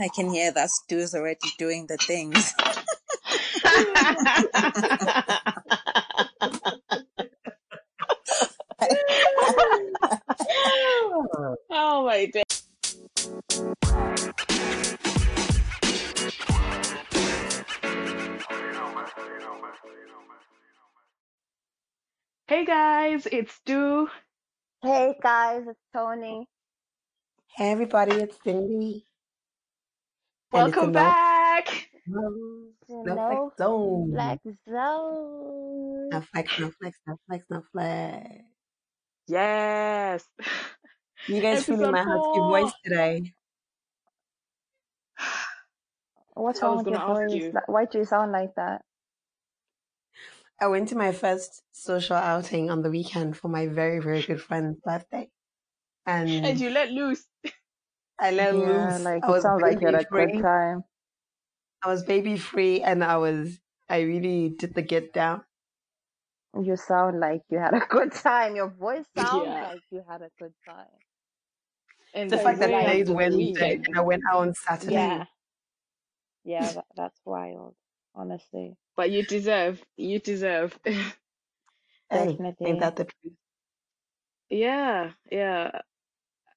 I can hear that Stu's already doing the things. oh my day. Hey guys, it's Stu. Hey guys, it's Tony. Hey everybody, it's Cindy. Welcome back. No, no no flex zone. Black zone. No flex, no flex, no flex, no flex. Yes. You guys feeling my husky voice today? What's wrong with your voice? You. Why do you sound like that? I went to my first social outing on the weekend for my very, very good friend's birthday. And, and you let loose. I let yeah, loose. Like I it sounds like you had a good time. I was baby free and I was I really did the get down. You sound like you had a good time. Your voice sounds yeah. like you had a good time. And the fact that today is Wednesday and I went out on Saturday. Yeah. Yeah, that, that's wild, honestly. But you deserve. You deserve. Definitely. Ain't that the truth? Yeah, yeah.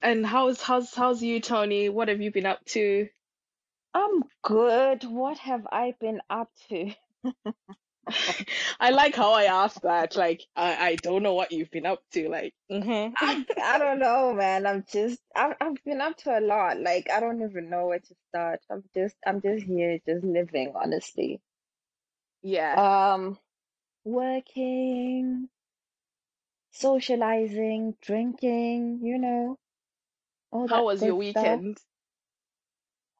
And how's how's how's you, Tony? What have you been up to? I'm good. What have I been up to? I like how I asked that. Like, I, I don't know what you've been up to. Like, mm-hmm. I, I don't know, man. I'm just, I've, I've been up to a lot. Like, I don't even know where to start. I'm just, I'm just here, just living, honestly. Yeah. Um, working, socializing, drinking, you know. All How was your weekend? Stuff.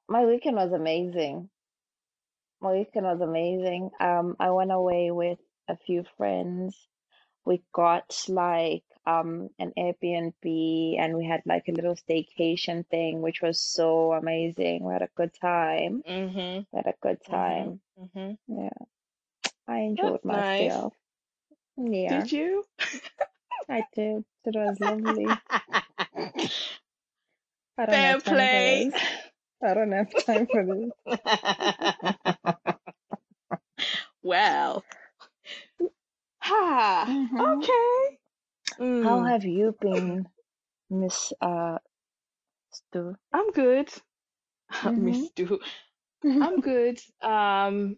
My weekend was amazing. My weekend was amazing. Um, I went away with a few friends. We got like um an Airbnb and we had like a little staycation thing, which was so amazing. We had a good time. Mm-hmm. We had a good mm-hmm, time. Mm-hmm. Yeah. I enjoyed That's nice. myself. Yeah, Did you? I did. It was lovely. I don't Fair have time for play. I don't have time for this. well. Ha. Mhm. Okay. How Mm, have you been, Miss uh Stu? I'm good. Miss Mm-hmm. Stu. I'm good. Um,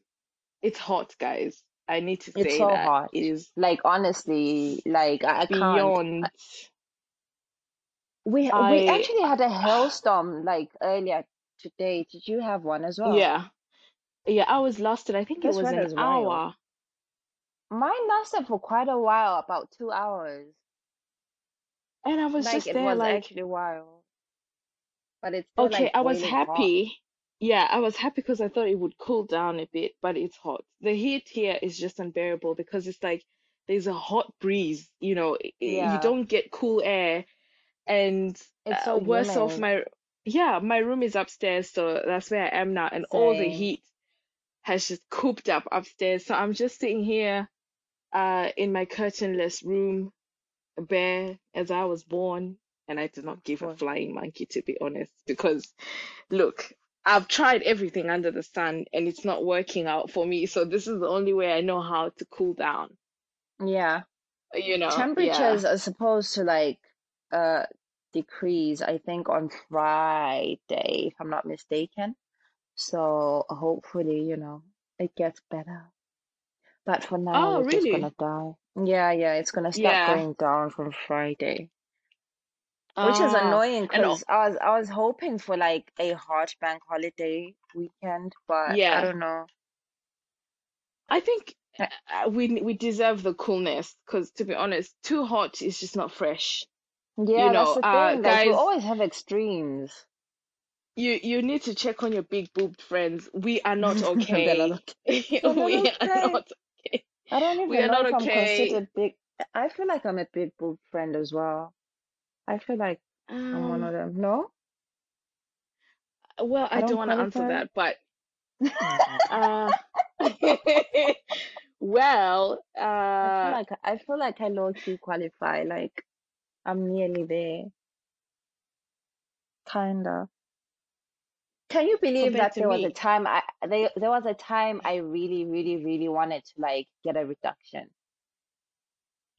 it's hot, guys. I need to say It's so that hot. it is Like honestly, like I, I can't. beyond. We I actually had a hailstorm like earlier today. Did you have one as well? yeah yeah. I was lasted. I think it was an wild. hour. Mine lasted for quite a while, about two hours. And I was Like just it there, was like, actually wild, but it's still okay, like I was boiling hot. happy. Yeah, I was happy because I thought it would cool down a bit, but it's hot. The heat here is just unbearable because it's like there's a hot breeze, you know, i- you don't get cool air. And it's uh, so worse off, my, yeah, my room is upstairs, so that's where I am now, and all the heat has just cooped up upstairs. So I'm just sitting here, uh, in my curtainless room, bare as I was born, and I did not give a flying monkey, to be honest, because look, I've tried everything under the sun and it's not working out for me. So this is the only way I know how to cool down. Yeah. You know, yeah. Temperatures are supposed to like uh decrease, I think, on Friday, if I'm not mistaken. So hopefully, you know, it gets better. But for now, Oh, just really? gonna die. Yeah, yeah, it's gonna start Yeah. going down from Friday, which is Ah, annoying because I was I was hoping for like a hot bank holiday weekend, but yeah. I don't know. I think Uh, uh, we we deserve the coolness because to be honest, too hot is just not fresh. You Yeah, that's the uh, thing. Like we guys, always have extremes. you you need to check on your big boobed friends. We are not They're not okay. okay. We are okay. not okay. I don't We even are know not if I'm okay. considered big. I feel like I'm a big boob friend as well. I feel like I'm one Um, of them. No, well, I I don't want to answer that, but uh, well, I feel uh, like I feel like I low key qualify. Like I'm nearly there, kinda. Can you believe compared that to there was a me. time I they, there was a time I really, really, really wanted to like get a reduction.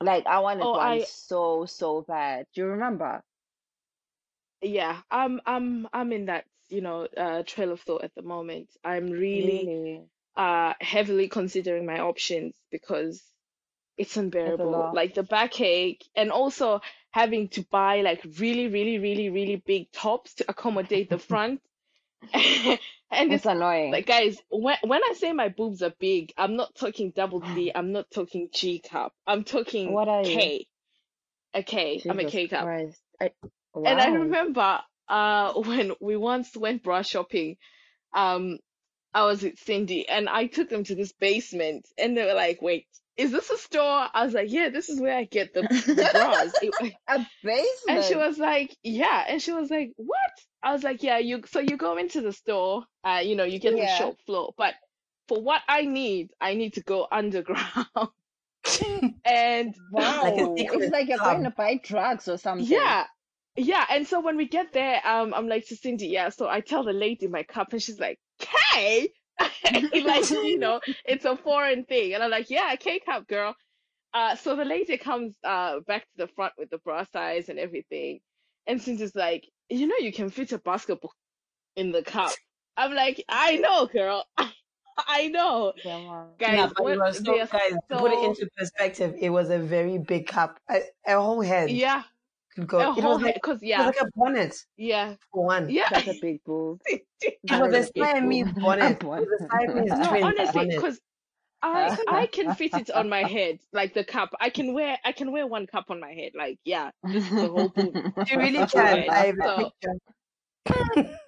Like I wanted Oh, one I so, so bad. Do you remember? yeah, I'm I'm I'm in that, you know, uh trail of thought at the moment. I'm really Really? uh heavily considering my options because it's It's a unbearable. lot. Like the backache and also having to buy like really, really, really, really big tops to accommodate the front. And It's it's annoying. like guys, when when I say my boobs are big, I'm not talking double D, I'm not talking G cup. I'm talking What are you? K. A K. I'm a Jesus K cup. I, And I remember uh when we once went bra shopping, um I was with Cindy and I took them to this basement and they were like, wait, is this a store? I was like, yeah, this is where I get the, the bras. It- A and she was like, yeah. And she was like, what? I was like, yeah, you, so you go into the store, uh, you know, you get the shop floor, but for what I need, I need to go underground. And Like a Wow. secret It's like you're going to buy drugs or something. yeah, yeah. And so when we get there, um, I'm like to Cindy, yeah. So I tell the lady my cup, and she's like, K? like, you know, it's a foreign thing. And I'm like, yeah, K cup, girl. Uh, so the lady comes uh back to the front with the bra size and everything, and Cindy's like, you know, you can fit a basketball in the cup. I'm like, I know, girl. I know, Come guys. Nah, but What was so, guys, to put it into perspective, it was a very big cup. A, a whole head yeah, could go. a It was like head. Cause it was yeah, like a bonnet yeah, for one. yeah. That's a big boob. It That was is a a Siamese boob. Bonnet. It bonnet. was a Siamese No, twin honestly, bonnet. because I I can fit it on my head, like the cup. I can wear I can wear one cup on my head. Like, yeah, this is the whole boob You really to can. I have a So picture.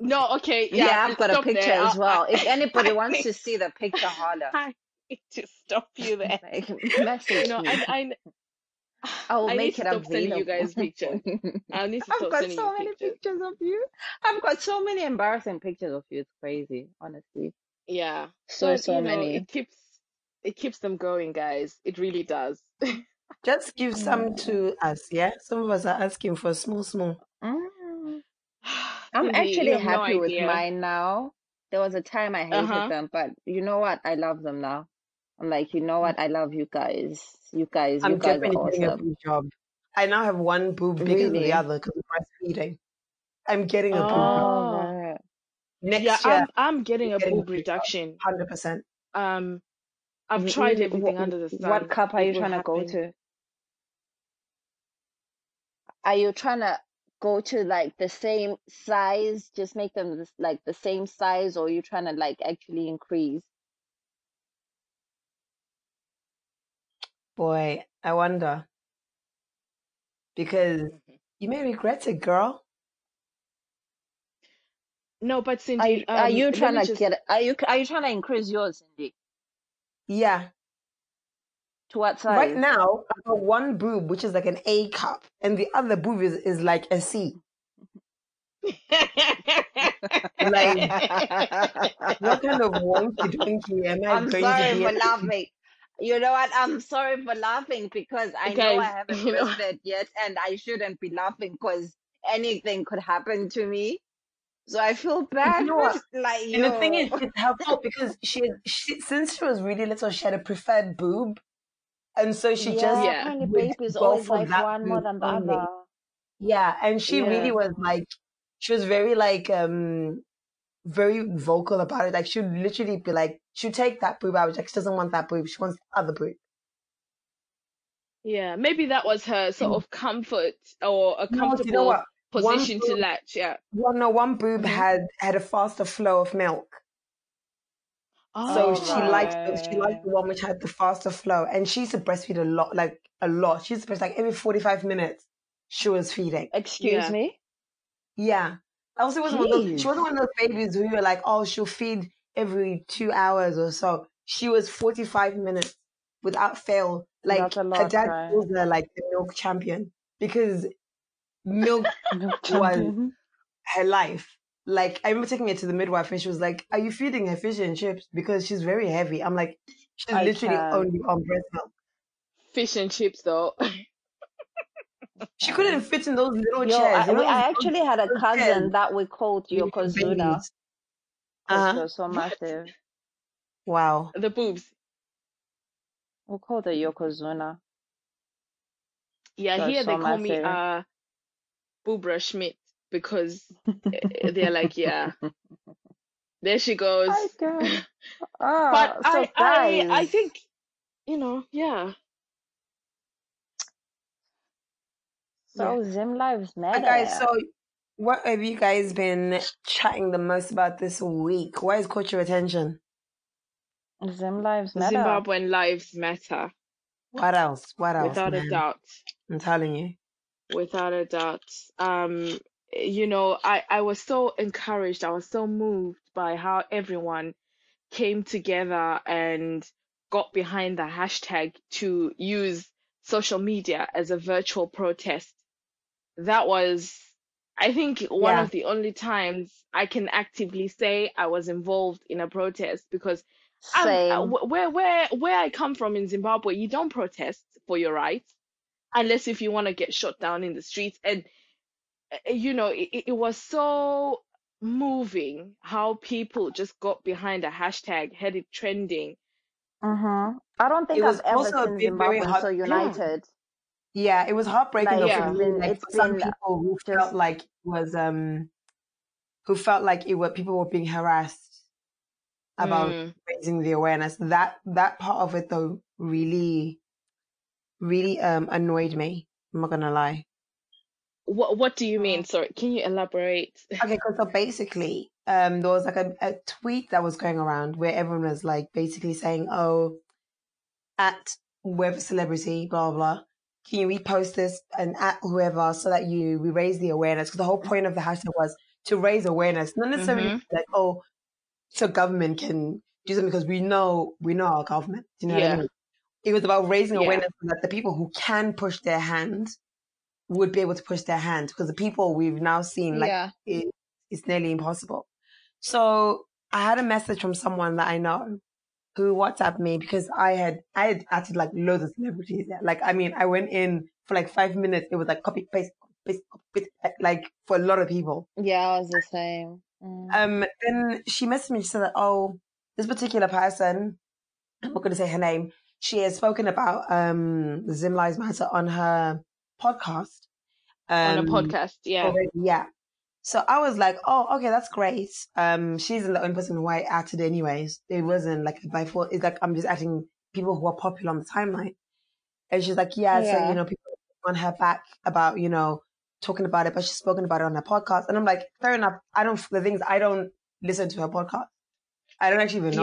no, okay, Yeah, yeah, I've got a picture there. as I, well. If anybody I wants need, to see the picture, holler. I need to stop you there. Like, message know, me. I I I will I need make to it stop sending you guys pictures. I need to I've stop got sending you so many pictures. pictures of you. I've got so many embarrassing pictures of you. It's crazy, honestly. Yeah, So, but so you know, many. it keeps it keeps them going, guys. It really does. Just give some Mm. to us, yeah? Some of us are asking for small, small. Mm. I'm actually you have no happy with mine now. There was a time I hated Uh-huh. them, but you know what? I love them now. I'm like, you know what? I love you guys. You guys, you I'm guys are definitely getting a boob job. I now have one boob bigger than the other because of breastfeeding. I'm getting a boob job. Oh, Oh, right. yeah, Next year, I'm I'm getting I'm a getting a boob boob reduction. 100%. Um, I've R- tried everything What, under the sun. what cup are you will trying to go to? Are you trying to go to like the same size, just make them like the same size, or you trying to like actually increase? Boy, I wonder. Because you may regret it, girl. No, but Are Cindy, are um, you let trying me to just get, are you, are you trying to increase yours, Cindy? Yeah. To what Right size? now, I've got one boob, which is like an A cup, and the other boob is, is like a C. Like, what kind of wonky donkey am I I'm going sorry to be? for laughing. You know what? I'm sorry for laughing because I know I Guys, haven't you know, breastfed yet and I shouldn't be laughing because anything could happen to me. So I feel bad you know what? like And the thing is, yo. it's helpful because she, she, since she was really little, she had a preferred boob, and so she just Yeah, yeah, apparently babies always like one more than the only. other. Yeah, and she really was like, she was very like, um, very vocal about it. Like she'd literally be like, she'd take that boob out. Like she doesn't want that boob. She wants the other boob. yeah. Maybe that was her sort And of comfort or a no, you know comfortable what? One position to latch. Yeah. well, no, one boob hmm had had a faster flow of milk. So Oh, she liked the, she liked the one which had the faster flow, and she used to breastfeed a lot, like a lot. She used to breastfeed like every forty five minutes. She was feeding. Excuse Yeah. me? Yeah. Also, wasn't one of those. She wasn't one of those babies who were like, oh, she'll feed every two hours or so. She was forty five minutes without fail. Like a her lot, dad right? calls her like the milk champion because milk Milk was champion. her life. Like I remember taking her to the midwife and she was like, "Are you feeding her fish and chips because she's very heavy?" I'm like, "She's I literally can. only on breast milk. Fish and chips, though. She couldn't fit in those little Yo, chairs. I, we, I actually had a those chairs cousin that we called Yokozuna. Uh-huh. she was so massive. Wow. The boobs. We called her Yokozuna. Yeah, She was here they so call me massive. uh Boobra Schmidt because eh, they're like, yeah, there she goes. Hi, girl. But Oh, so I I I think, you know, yeah. So Zim Lives But guys, Matter. so what have you guys been chatting the most about this week? What has caught your attention? Zim Lives Matter. Zimbabwean lives matter What else? What else, without a doubt. I'm telling you. without a doubt. Um, you know, I, I was so encouraged, I was so moved by how everyone came together and got behind the hashtag to use social media as a virtual protest. That was, I think, one Yeah. of the only times I can actively say I was involved in a protest because um, uh, Same. wh- where where where I come from in Zimbabwe, you don't protest for your rights unless if you want to get shot down in the streets. And uh, you know, it, it it was so moving how people just got behind a hashtag, had it trending. Mm-hmm. I don't think It I've ever also a seen bit very Zimbabweans hot. so united. Yeah, it was heartbreaking Like Yeah. for it's me, been, like for some people who just felt like it was um who felt like it were people were being harassed about Mm. raising the awareness. That that part of it though really really um annoyed me. I'm not gonna lie. What what do you mean? Sorry, can you elaborate? Okay, so basically, um, there was like a, a tweet that was going around where everyone was like basically saying, "Oh, at whoever celebrity, blah blah, blah can you repost this and at whoever so that you we raise the awareness?" Because the whole point of the hashtag was to raise awareness, not necessarily Mhm. like oh, so government can do something because we know we know our government. Do you know what I mean? It was about raising yeah, awareness that the people who can push their hand would be able to push their hand because the people we've now seen like yeah. it, it's nearly impossible. So I had a message from someone that I know who WhatsApped me because I had I had added like loads of celebrities. Like I mean, I went in for like five minutes. It was like copy paste, copy paste, like for a lot of people. Yeah, I was the same. Mm. Um, then she messaged me. She said that oh, this particular person, I'm not going to say her name. She has spoken about um Zim Lives Matter on her podcast. on a Um, podcast. Yeah, already, yeah. So I was like, oh, okay, that's great. Um, she isn't the only person who I acted anyways. It wasn't like by fault. It's like I'm just acting people who are popular on the timeline. And she's like, yeah, so, you know, people on her back about, you know, talking about it, but she's spoken about it on her podcast. And I'm like, fair enough. I don't, the things, I don't listen to her podcast. I don't actually even know.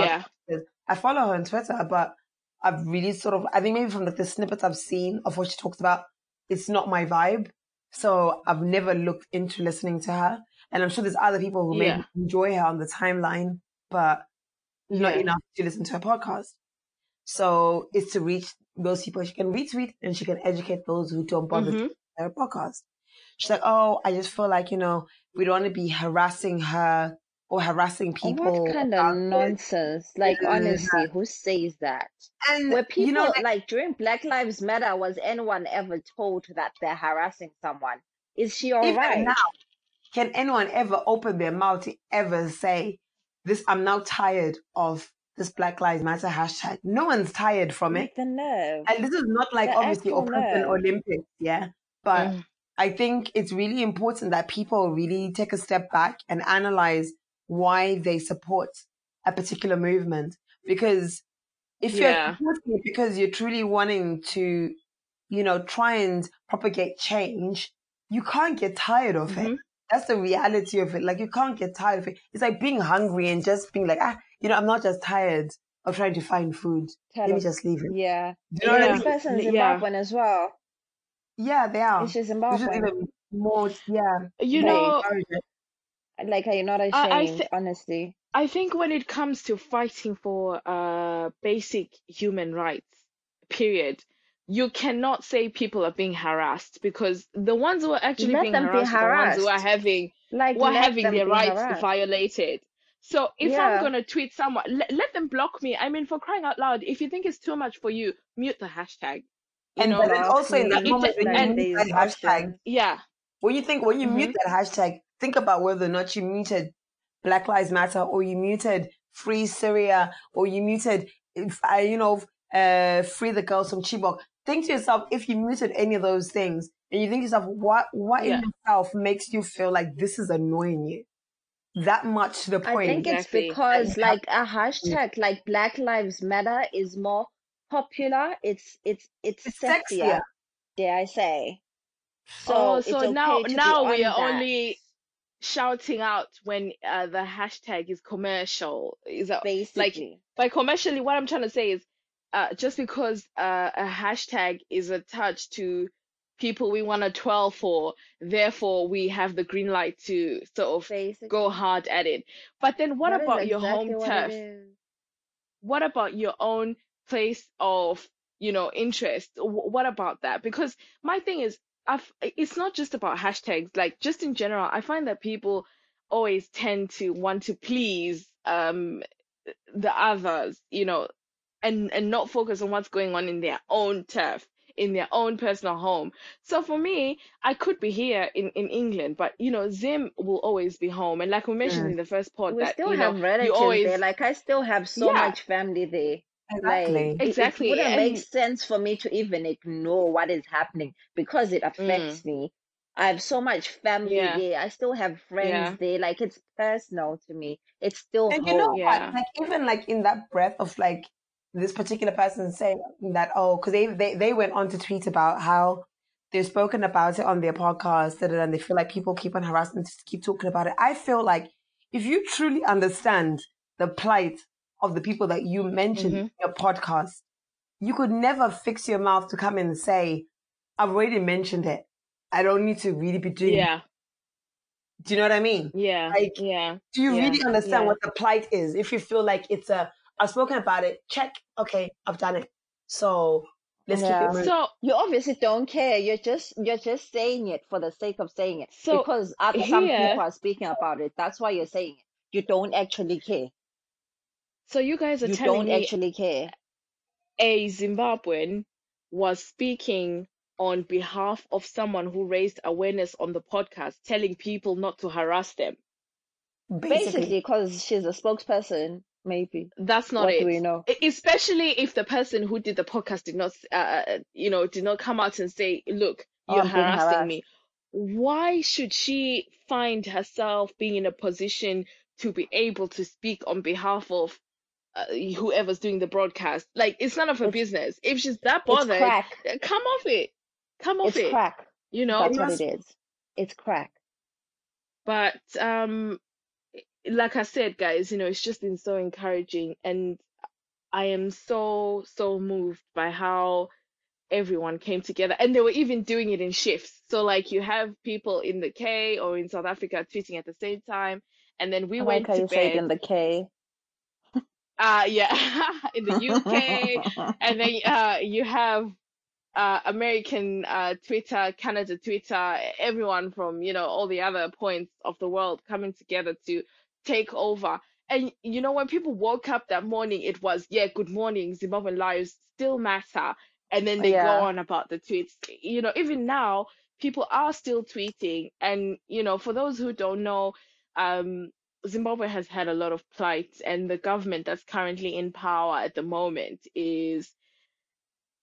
yeah, I follow her on Twitter, but I've really sort of, I think maybe from like the snippets I've seen of what she talks about, it's not my vibe. So I've never looked into listening to her. And I'm sure there's other people who yeah, maybe enjoy her on the timeline, but not yeah, enough to listen to her podcast. So it's to reach those people. She can retweet and she can educate those who don't bother to hmm to her podcast. She's like, oh, I just feel like, you know, we don't want to be harassing her or harassing people. What kind of nonsense? Like, Yeah. honestly, who says that? And, you people know, like, like during Black Lives Matter, was anyone ever told that they're harassing someone? Is she all even right? now, can anyone ever open their mouth to ever say, this, I'm now tired of this Black Lives Matter hashtag? No one's tired from it. The nerve, And this is not like the obviously Open. Olympics, yeah. But Mm. I think it's really important that people really take a step back and analyze why they support a particular movement. Because if you're yeah, supporting it because you're truly wanting to, you know, try and propagate change, you can't get tired of it. hmm That's the reality of it. Like you can't get tired of it. It's like being hungry and just being like, ah, you know, I'm not just tired of trying to find food. Kind Let me just leave it. yeah. Do you know what I yeah, This mean? person's yeah. As well. Yeah, they are. Is she Which is Zimbabwean? even more, yeah, You Like, know, encouraging. Like, are you not I I ashamed? Honestly, I think when it comes to fighting for uh, basic human rights, period, you cannot say people are being harassed because the ones who are actually let being them be harassed are the ones who are having Like, who are having their rights harassed. violated. So if I'm gonna tweet someone, let, let them block me. I mean, for crying out loud, if you think it's too much for you, mute the hashtag. You And know, but then also in that moment when you and mute that hashtag, yeah, when you think when you hmm mute that hashtag, think about whether or not you muted Black Lives Matter or you muted Free Syria or you muted, uh, you know, uh, Free the Girls from Chibok. Think to yourself, if you muted any of those things and you think to yourself, what, what Yeah. in yourself makes you feel like this is annoying you? That much to the point. I think it's Exactly. because like a hashtag like Black Lives Matter is more popular. It's it's it's It's sexier, sexier. dare I say. So oh, so okay now now we are that, only shouting out when uh, the hashtag is commercial. Is that basically. by commercially? What I'm trying to say is, uh, just because uh, a hashtag is attached to people we want to twirl for, therefore we have the green light to sort of Basically. go hard at it. But then what That is about your home what turf? what about your own place of you know interest what about that because my thing is I've, it's not just about hashtags like just in general i find that people always tend to want to please um the others you know and and not focus on what's going on in their own turf in their own personal home so for me i could be here in in england but you know zim will always be home and like we mentioned Mm. in the first part, We that still you know have relatives always- there. Like I still have so Yeah. much family there. Exactly. Like it- Exactly, it, wouldn't make and- sense for me to even ignore what is happening because it affects me. I have so much family Mm. Yeah. there. I still have friends Yeah. there. Like it's personal to me. It's still And you know Yeah. what? Like even like in that breath of like this particular person saying that oh, because they, they they went on to tweet about how they've spoken about it on their podcast da, da, da, and they feel like people keep on harassing them to keep talking about it. I feel like if you truly understand the plight of the people that you mentioned Mhm. in your podcast, you could never fix your mouth to come and say, "I've already mentioned it. I don't need to really be doing." yeah Do you know what I mean? yeah Like, yeah Do you Yeah, really understand yeah. what the plight is? If you feel like it's a, I've spoken about it, check, okay, I've done it. So let's Yeah. keep it moving. so You obviously don't care. You're just you're just saying it for the sake of saying it So, because other some people are speaking about it. That's why you're saying it. You don't actually care. So you guys are You telling don't me actually care. a Zimbabwean was speaking on behalf of someone who raised awareness on the podcast, telling people not to harass them. Basically, because she's a spokesperson, maybe. That's not what it. do we know? E- Especially if the person who did the podcast did not, uh, uh, you know, did not come out and say, "Look, Oh, you're I'm being harassing harassed. me." Why should she find herself being in a position to be able to speak on behalf of uh, whoever's doing the broadcast? Like, it's none of her It's- business. If she's that bothered, crack. uh, come off it. Come off It's it. crack. You know. That's You what it is. It's crack. but um like i said guys you know it's just been so encouraging and i am so so moved by how everyone came together and they were even doing it in shifts so like you have people in the k or in south africa tweeting at the same time and then we I went like to you say it bed in the K. uh yeah in the uk and then uh, you have uh, American uh, Twitter, Canada Twitter, everyone from you know all the other points of the world coming together to take over. And you know when people woke up that morning, it was yeah, good morning, Zimbabwean lives still matter, and then they Yeah. go on about the tweets. You know, even now people are still tweeting, and you know for those who don't know, um, Zimbabwe has had a lot of plight, and the government that's currently in power at the moment is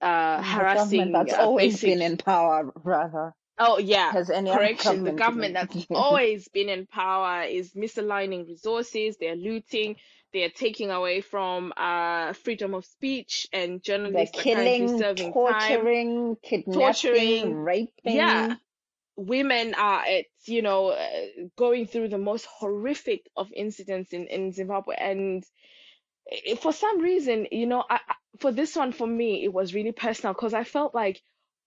uh, The harassing. government that's uh, always basic- been in power, rather. Oh yeah, Has any correction. The government that's always been in power is misaligning resources. They're looting. They're taking away from uh, freedom of speech, and journalists. They're journalists are currently killing, serving time. torturing, kidnapping, Torturing, raping. Yeah, women are at you know uh, going through the most horrific of incidents in in Zimbabwe, and for some reason, you know, I, for this one for me, it was really personal because I felt like,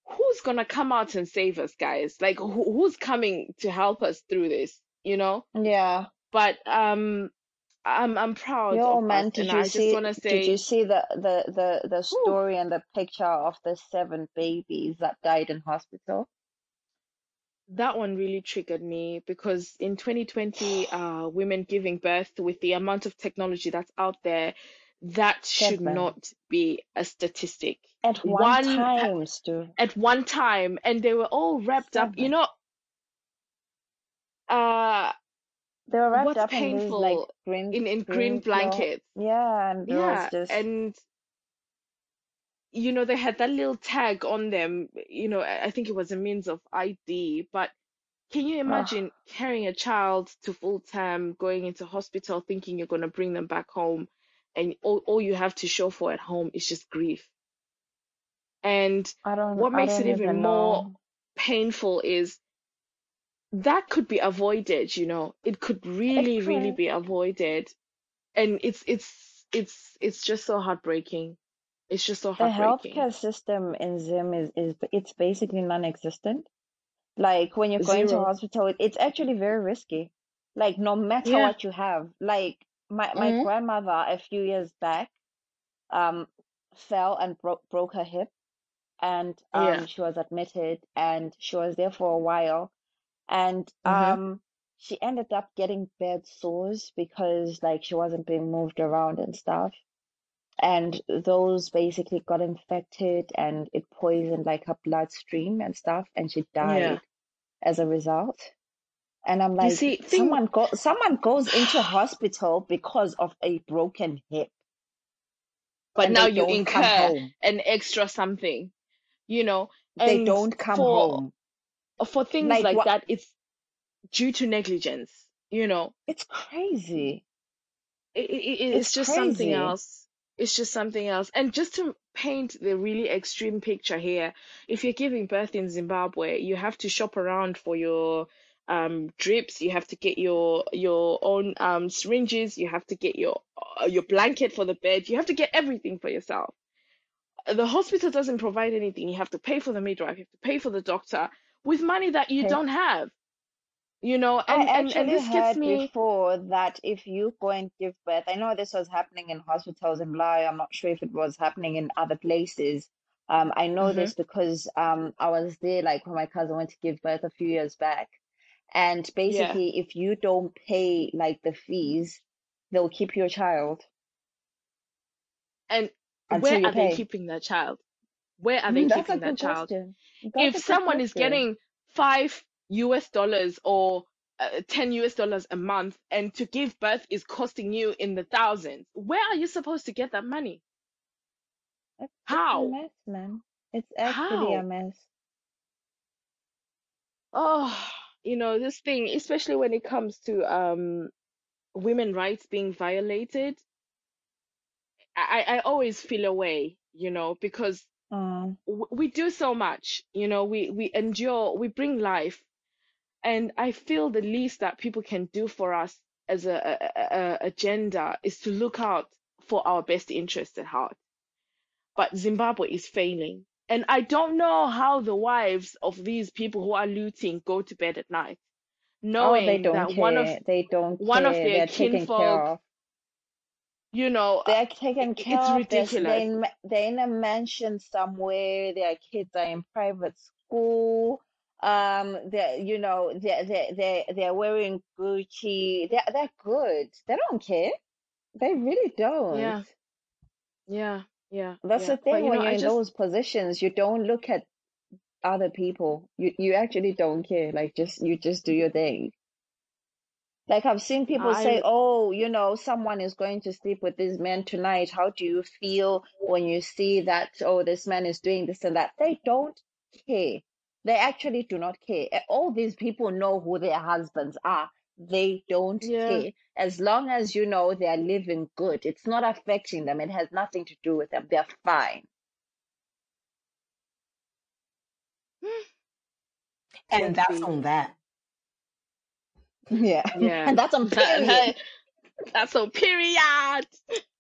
who's gonna come out and save us, guys? Like, who, who's coming to help us through this? You know, Yeah. but um, I'm I'm proud Yo, of man, did you see wanna did you see the, the, the, the story and the picture of the seven babies that died in hospital? That one really triggered me because in 2020, uh, women giving birth with the amount of technology that's out there, that should Seven. not be a statistic. At one, One- time, Stu. At one time, and they were all wrapped up, you know, uh, They were wrapped up in these like green in in green green blankets. Yeah, and Yeah, just and you know they had that little tag on them. You know, I I think it was a means of ID, but can you imagine carrying a child to full term, going into hospital, thinking you're going to bring them back home, and all, all you have to show for at home is just grief. And I don't what I makes it don't even even more know. painful is that could be avoided, you know. It could It really, really could. be avoided. And it's it's it's it's just so heartbreaking. It's just so The healthcare system in Zim is is it's basically non-existent. Like when you're going to Zero. hospital, it's actually very risky. Like no matter Yeah. what you have. Like my my hmm grandmother a few years back um fell and broke broke her hip and Yeah. um she was admitted and she was there for a while and hmm um she ended up getting bad sores because like she wasn't being moved around and stuff and those basically got infected and it poisoned like her bloodstream and stuff and she Yeah. died as a result. And I'm like see, someone go someone goes into hospital because of a broken hip. But now you incur an extra something, you know, they don't come for home. for things like like what that, it's due to negligence, you know. it's crazy. It, it, it- it's it's just something else. It's just something else. And just to paint the really extreme picture here, if you're giving birth in Zimbabwe, you have to shop around for your um drips, you have to get your your own um syringes, you have to get your uh, your blanket for the bed, you have to get everything for yourself. The hospital doesn't provide anything. You have to pay for the midwife, you have to pay for the doctor with money that you Okay. don't have, you know, I and and and actually this gets heard me, before that if you go and give birth, I know this was happening in hospitals in Malawi. I'm not sure if it was happening in other places. Um, I know hmm this because um, I was there like when my cousin went to give birth a few years back. And yeah. basically, if you don't pay like the fees, they'll keep your child And where are they keeping that child? Where are they Mm, keeping that good child? If someone is getting five US dollars or uh, 10 US dollars a month and to give birth is costing you in the thousands, where are you supposed to get that money? It's, it's a mess, man. It's actually a mess. Oh, you know, this thing, especially when it comes to um women rights being violated, I, I always feel away, you know, because Mm, w- we do so much, you know, we we endure, we bring life, and I feel the least that people can do for us as a, a, a, a gender is to look out for our best interests at heart. But Zimbabwe is failing, and I don't know how the wives of these people who are looting go to bed at night, Oh, they don't that one of care. They don't one of care. their They're kinfolk, of. you know, They're taken care it's of. They're, they're ridiculous. in, they're in a mansion somewhere. Their kids are in private school. Um, they're, you know, they're, they're, they're, they're wearing Gucci. They're, they're good. They don't care. They really don't. Yeah, yeah, yeah, That's yeah. the But thing you when know, you're I in just those positions, you don't look at other people. You, you actually don't care. Like, just, you just do your thing. Like I've seen people say, "Oh, you know, someone is going to sleep with this man tonight. How do you feel when you see that, oh, this man is doing this and that?" They don't care. They actually do not care. All these people know who their husbands are. They don't yeah. care. As long as you know they are living good, it's not affecting them. It has nothing to do with them. They're fine. And Let's that's see. on that. Yeah. Yeah. And that's on period. that, that's a period.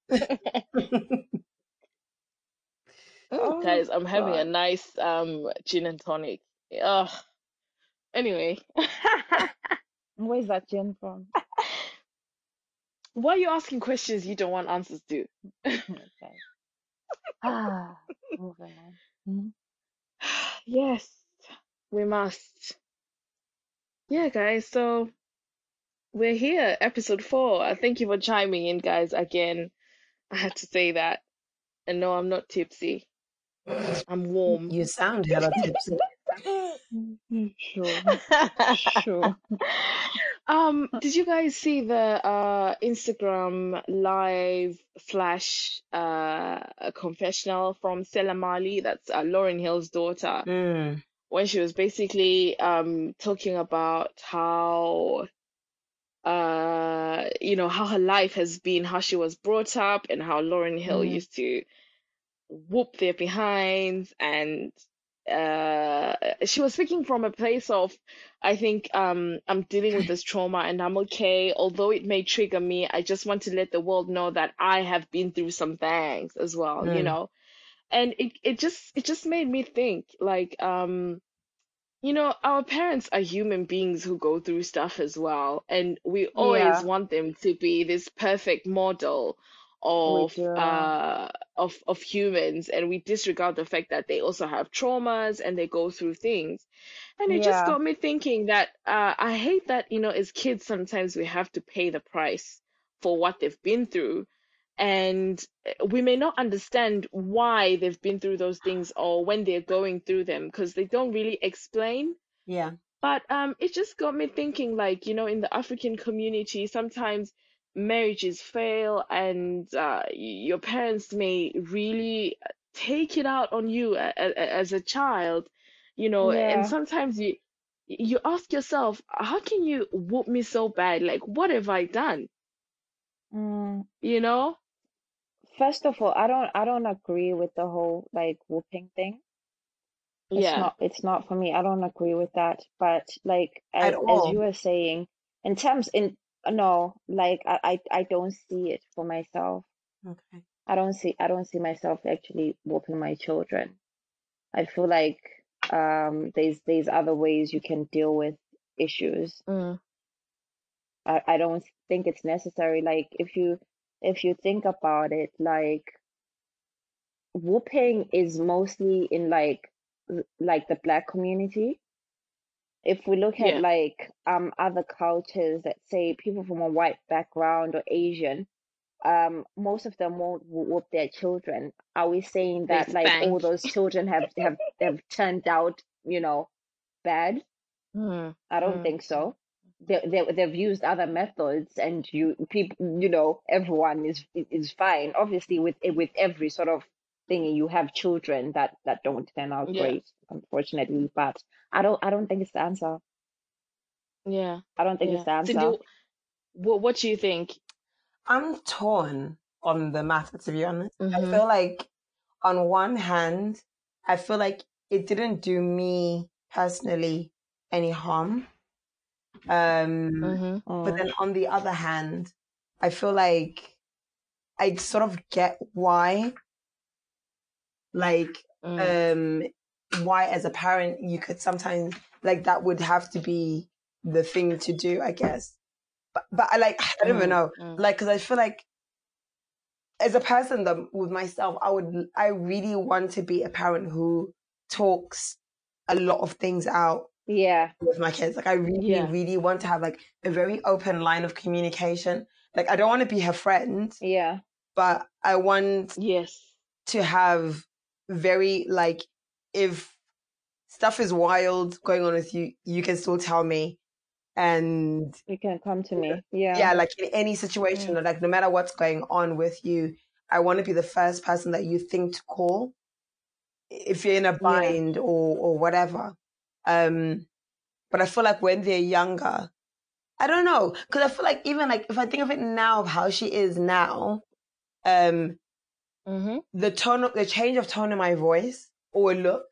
Oh guys, I'm having a nice um gin and tonic. Ugh. Anyway, Where's that gin from? why are you asking questions you don't want answers to? Okay. Ah, moving on. Mhm. Yes, we must. Yeah, guys, so we're here, episode four. Uh, Thank you for chiming in, guys. Again, I had to say that. And no, I'm not tipsy. I'm warm. You sound hella tipsy. Sure. Sure. Um, did you guys see the uh Instagram live flash uh confessional from Selah Marley? That's uh, Lauryn Hill's daughter, Mm. when she was basically um talking about how uh you know how her life has been, how she was brought up, and how Lauryn Hill Mm. used to whoop their behinds and uh she was speaking from a place of I think um I'm dealing with this trauma and I'm okay. Although it may trigger me I just want to let the world know that I have been through some things as well you Mm. know? And it it just it just made me think like um you know our parents are human beings who go through stuff as well. And we always Yeah, want them to be this perfect model of do. uh of of humans and we disregard the fact that they also have traumas and they go through things and it just got me thinking that uh I hate that you know as kids sometimes we have to pay the price for what they've been through and uh, we may not understand why they've been through those things or when they're going through them because they don't really explain Yeah. but um, it just got me thinking, like, you know, in the African community, sometimes marriages fail and uh, your parents may really take it out on you a- a- as a child, you know, and sometimes you you ask yourself, how can you whoop me so bad? Like, what have I done? mm. You know? First of all, I don't I don't agree with the whole like whooping thing. It's Yeah. not it's not for me. I don't agree with that. But like as as you were saying, in terms in no, like I I, I don't see it for myself. Okay. I don't see I don't see myself actually whooping my children. I feel like um there's there's other ways you can deal with issues. Mm, I, I don't think it's necessary. Like if you if you think about it, like whooping is mostly in like like the black community. If we look at yeah. like um other cultures that say people from a white background or Asian, um most of them won't wh- whoop their children. Are we saying They that like all spank. those children have have have turned out, you know, bad? Mm, I don't mm, think so. They, they they've used other methods, and you people, you know, everyone is is fine. Obviously, with with every sort of thing, you have children that that don't turn out yeah. great, unfortunately. But I don't I don't think it's the answer. Yeah. I don't think it's Yeah. the Cindy, answer. what what do you think? I'm torn on the matter, to be honest. I Mm-hmm. feel like, on one hand, I feel like it didn't do me personally any harm. Um, Mm-hmm. but Mm, then on the other hand, I feel like I sort of get why, like, Mm. um, why as a parent you could sometimes like that would have to be the thing to do, I guess. But but I like I don't even Mm. know, Mm. like, because I feel like as a person that with myself, I would I really want to be a parent who talks a lot of things out yeah, with my kids. Like I really, Yeah. really want to have like a very open line of communication. Like I don't want to be her friend, yeah, but I want Yes. to have very like if stuff is wild going on with you, you can still tell me. And you can come to me. Yeah, yeah, like in any situation, Mm. like no matter what's going on with you, I want to be the first person that you think to call if you're in a yeah, bind or or whatever. Um, but I feel like when they're younger, I don't know, because I feel like even like if I think of it now of how she is now, um, Mm-hmm. the tone the change of tone in my voice or look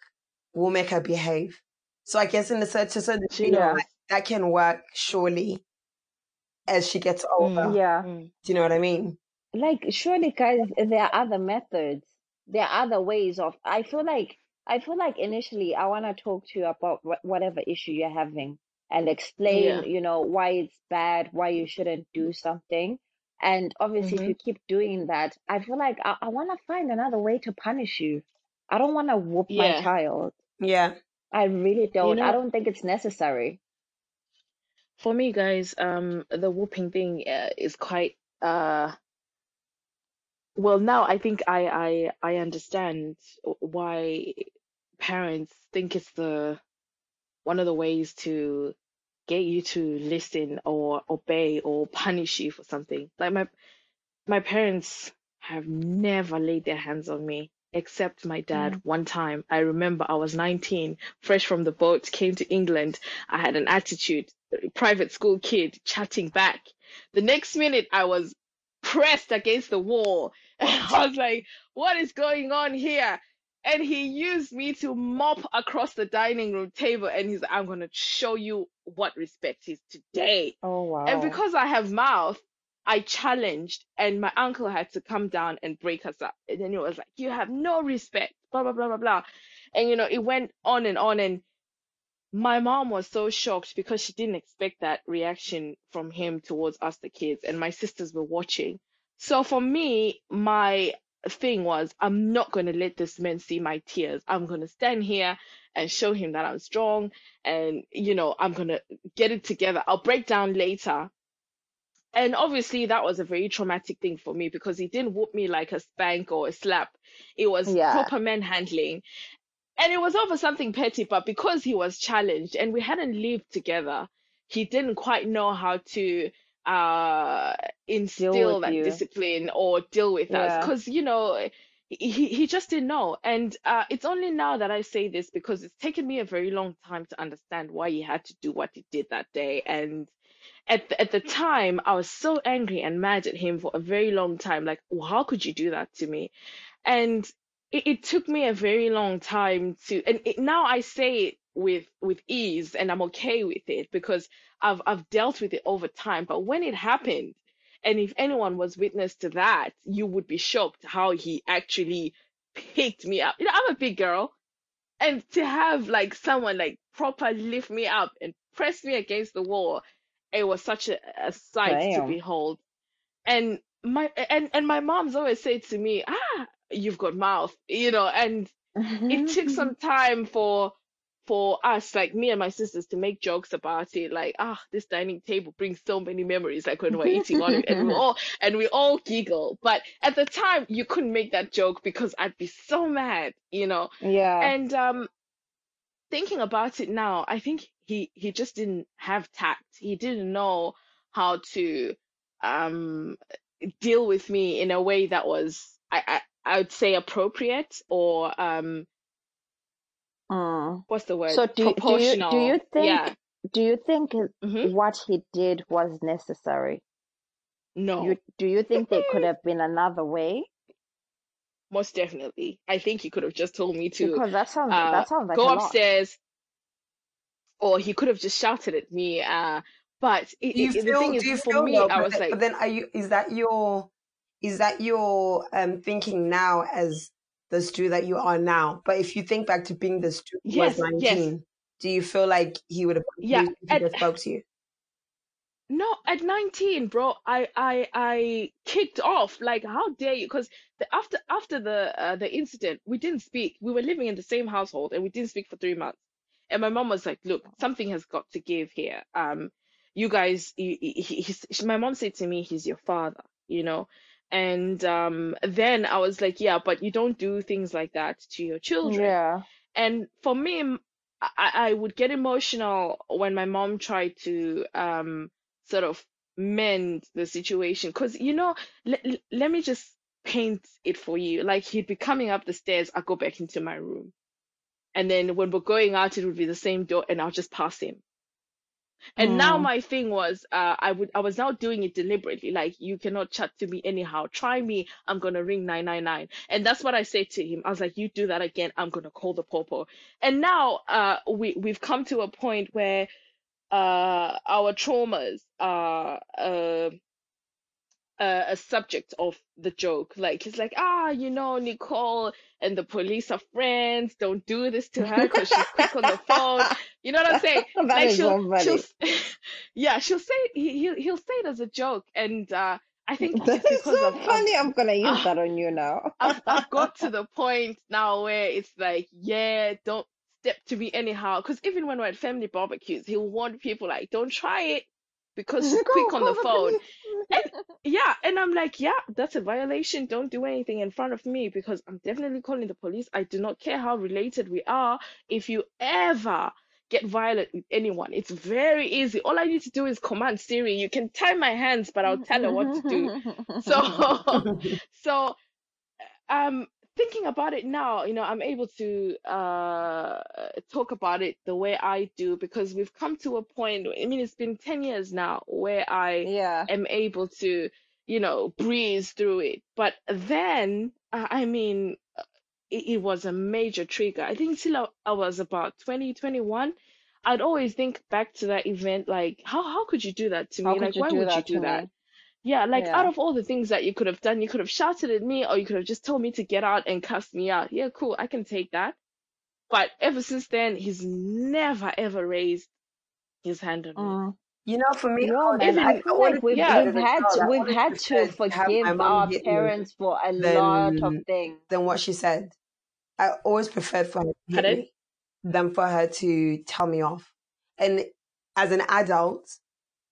will make her behave. So I guess in the certain, to a certain She degree, yeah, does. that can work surely as she gets older. Mm. yeah. Mm. Do you know what I mean? Like, surely, guys, there are other methods. There are other ways of. I feel like, I feel like initially I want to talk to you about wh- whatever issue you're having and explain, Yeah. you know, why it's bad, why you shouldn't do something. And obviously, if Mm-hmm. you keep doing that, I feel like I, I want to find another way to punish you. I don't want to whoop my Yeah. child. Yeah. I really You don't. I know, don't think it's necessary. for me, guys, um, the whooping thing uh, is quite uh. Well, now I think I I I understand why parents think it's the one of the ways to get you to listen or obey or punish you for something. Like my my parents have never laid their hands on me except my dad Mm. one time. I remember I was 19, fresh from the boat, came to England. I had an attitude, private school kid chatting back. The next minute I was pressed against the wall. I was like, what is going on here? And he used me to mop across the dining room table and he's like, I'm gonna show you what respect is today. Oh wow. And because I have mouth, I challenged, and my uncle had to come down and break us up. And then he was like, You have no respect, blah, blah, blah, blah, blah. And, you know, it went on and on. And my mom was so shocked because she didn't expect that reaction from him towards us, the kids, and my sisters were watching. So for me, my thing was, I'm not going to let this man see my tears. I'm going to stand here and show him that I'm strong and, you know, I'm going to get it together. I'll break down later and obviously, that was a very traumatic thing for me because he didn't whoop me like a spank or a slap. It was Yeah. proper manhandling. And it was over something petty, but because he was challenged and we hadn't lived together, he didn't quite know how to uh instill that you. discipline or deal with us. Because you know he, he just didn't know. And uh it's only now that I say this because it's taken me a very long time to understand why he had to do what he did that day. And at the, at the time I was so angry and mad at him for a very long time like "Well, how could you do that to me? And it, it took me a very long time to and it, now I say it with with ease and I'm okay with it because I've I've dealt with it over time. But when it happened and if anyone was witness to that you would be shocked how he actually picked me up. You know I'm a big girl and to have like someone like proper lift me up and press me against the wall it was such a, a sight to behold. And my and and my mom's always said to me ah you've got mouth you know and it took some time for for us like me and my sisters to make jokes about it like ah this dining table brings so many memories like when we're eating on it and we all and we all giggle but at the time you couldn't make that joke because I'd be so mad you know Yeah. and um thinking about it now, I think he he just didn't have tact. He didn't know how to um deal with me in a way that was I I, I would say appropriate or um Mm. what's the word? So do do you do you think Yeah. do you think hmm what he did was necessary? No, You do you think there could have been another way? most definitely. I think he could have just told me to Because that sounds uh that sounds like go a lot. upstairs or he could have just shouted at me. Uh but it, Do you it, the feel? thing Do is you for feel me, though? I But was then, like, but then, are you? Is that your? Is that your um thinking now as the Stu that you are now? But if you think back to being the Stu who was yes, yes, nineteen, do you feel like he would have yeah. At spoke to you? No, at 19, bro, I I I kicked off. Like, how dare you? Because the, after after the uh, the incident, we didn't speak. We were living in the same household, and we didn't speak for three months. And my mom was like, "Look, something has got to give here. Um, you guys, he, he, my mom said to me, he's your father, you know." And um, then I was like, "Yeah, but you don't do things like that to your children." Yeah. And for me, I would get emotional when my mom tried to um sort of mend the situation. Because, you know, let, let me just paint it for you. Like he'd be coming up the stairs, I go back into my room. And then when we're going out, it would be the same door, and I'll just pass him. And now Mm. my thing was, uh, I would, I was now doing it deliberately. Like you cannot chat to me anyhow. Try me, I'm gonna ring 999. And that's what I said to him. I was like, you do that again, I'm gonna call the popo. And now, uh, we we've come to a point where, uh, our traumas are, uh, a, a subject of the joke. Like he's like, ah, you know, Nicole and the police are friends. Don't do this to her because she's quick on the phone. You know what I'm saying? that Like is she'll she'll yeah, she'll say he he'll, say it as a joke, and uh, I think That is so of, funny. I'm gonna use ah, that on you now. I've I've got to the point now where it's like, yeah, don't step to me anyhow. Because even when we're at family barbecues, he'll warn people like, don't try it because she's Go quick on the the phone. And yeah, and I'm like, yeah, that's a violation. Don't do anything in front of me because I'm definitely calling the police. I do not care how related we are. If you ever get violent with anyone. It's very easy. All I need to do is command Siri. You can tie my hands, but I'll tell her what to do. So, so um, thinking about it now, you know, I'm able to uh talk about it the way I do because we've come to a point. I mean, it's been 10 years now where I yeah. am able to, you know, breeze through it. But then, I mean, it, it was a major trigger. I think till I, I was about 20, 21, I'd always think back to that event like, how how could you do that to me? could Like, why would you do that? Yeah, like out of all the things that you could have done, you could have shouted at me or you could have just told me to get out and cuss me out. Yeah, cool, I can take that. But ever since then, he's never ever raised his hand on me. Mm. You know, for me, Yo, I, man, I I feel like we've yeah. we've had to, we've had to to have my forgive our parents for a lot of things. than what she said. I always preferred for her Pardon? than for her to tell me off. And as an adult,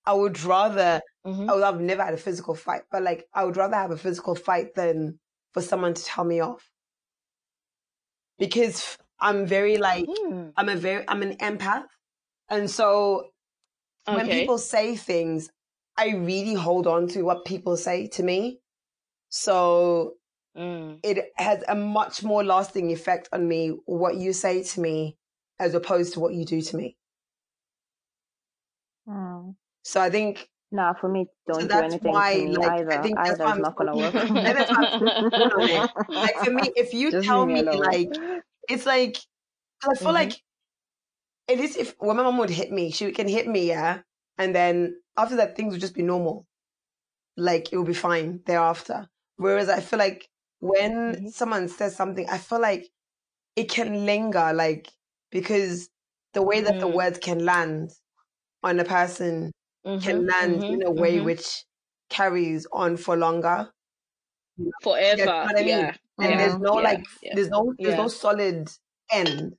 I would rather hmm I would have never had a physical fight, but like I would rather have a physical fight than for someone to tell me off. Because I'm very like Hmm. I'm a very I'm an empath. And so when people say things, I really hold on to what people say to me. So Mm. it has a much more lasting effect on me what you say to me as opposed to what you do to me. Hmm. So I think Nah, for me, don't do anything why to me like I either. think that's Either why I'm not gonna work. that's why I'm so keen on it. Like for me, if you Just tell me me like it's like, I feel hmm like at least if when my mom would hit me, she can hit me, yeah, and then after that things would just be normal. Like it would be fine thereafter. Whereas I feel like when hmm someone says something, I feel like it can linger, like because the way that the Mm. words can land on a person can hmm land hmm in a way hmm which carries on for longer. You know Forever. I mean? Yeah. And Yeah. there's no Yeah. like, there's no, there's no solid end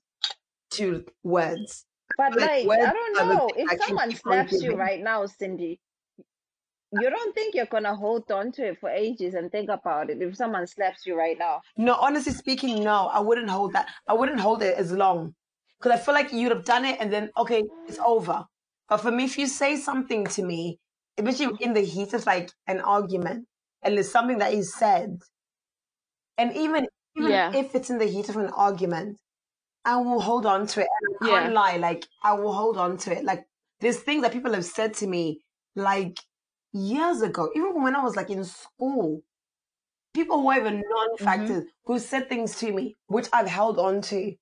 to words. But Like like, I don't know. If someone slaps you right now, Cindy, you don't think you're gonna hold on to it for ages and think about it if someone slaps you right now. No, honestly speaking, no, I wouldn't hold that. I wouldn't hold it as long because I feel like you'd have done it and then okay, it's over. But for me, if you say something to me, especially mm-hmm. in the heat of like an argument, and it's something that is said, and even even Yeah. if it's in the heat of an argument, I will hold on to it. And I can't Yeah. lie, like I will hold on to it. Like there's things that people have said to me like years ago, even when I was like in school. People who are even hmm non-factors who said things to me, which I've held on to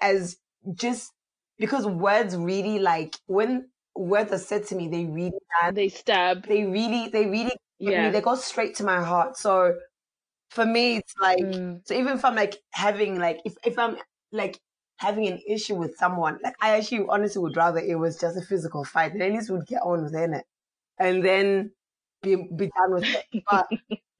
as just because words really like when words are said to me, they really land. They stab. They really, they really hit me. Yeah. They go straight to my heart. So for me, it's like Mm. so even if I'm like having like if if I'm like having an issue with someone, like I actually honestly would rather it was just a physical fight. Then at least we'd get on within it, and then be be done with it. But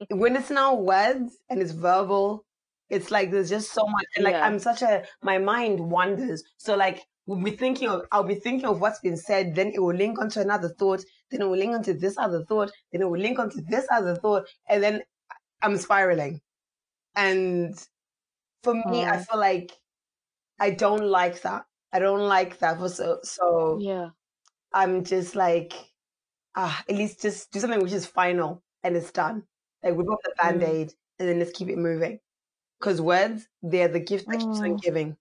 when it's now words and it's verbal, it's like there's just so much. And like Yeah. I'm such a my mind wanders. So like we'll be thinking of I'll be thinking of what's been said, then it will link onto another thought, then it will link onto this other thought, then it will link onto this other thought, and then I'm spiraling. And for me, I Mm. feel like I don't like that. I don't like that. For so so Yeah. I'm just like ah, at least just do something which is final and it's done. Like rip off the Mm. band-aid and then let's keep it moving. Because words, they're the gift that keeps on Mm. giving.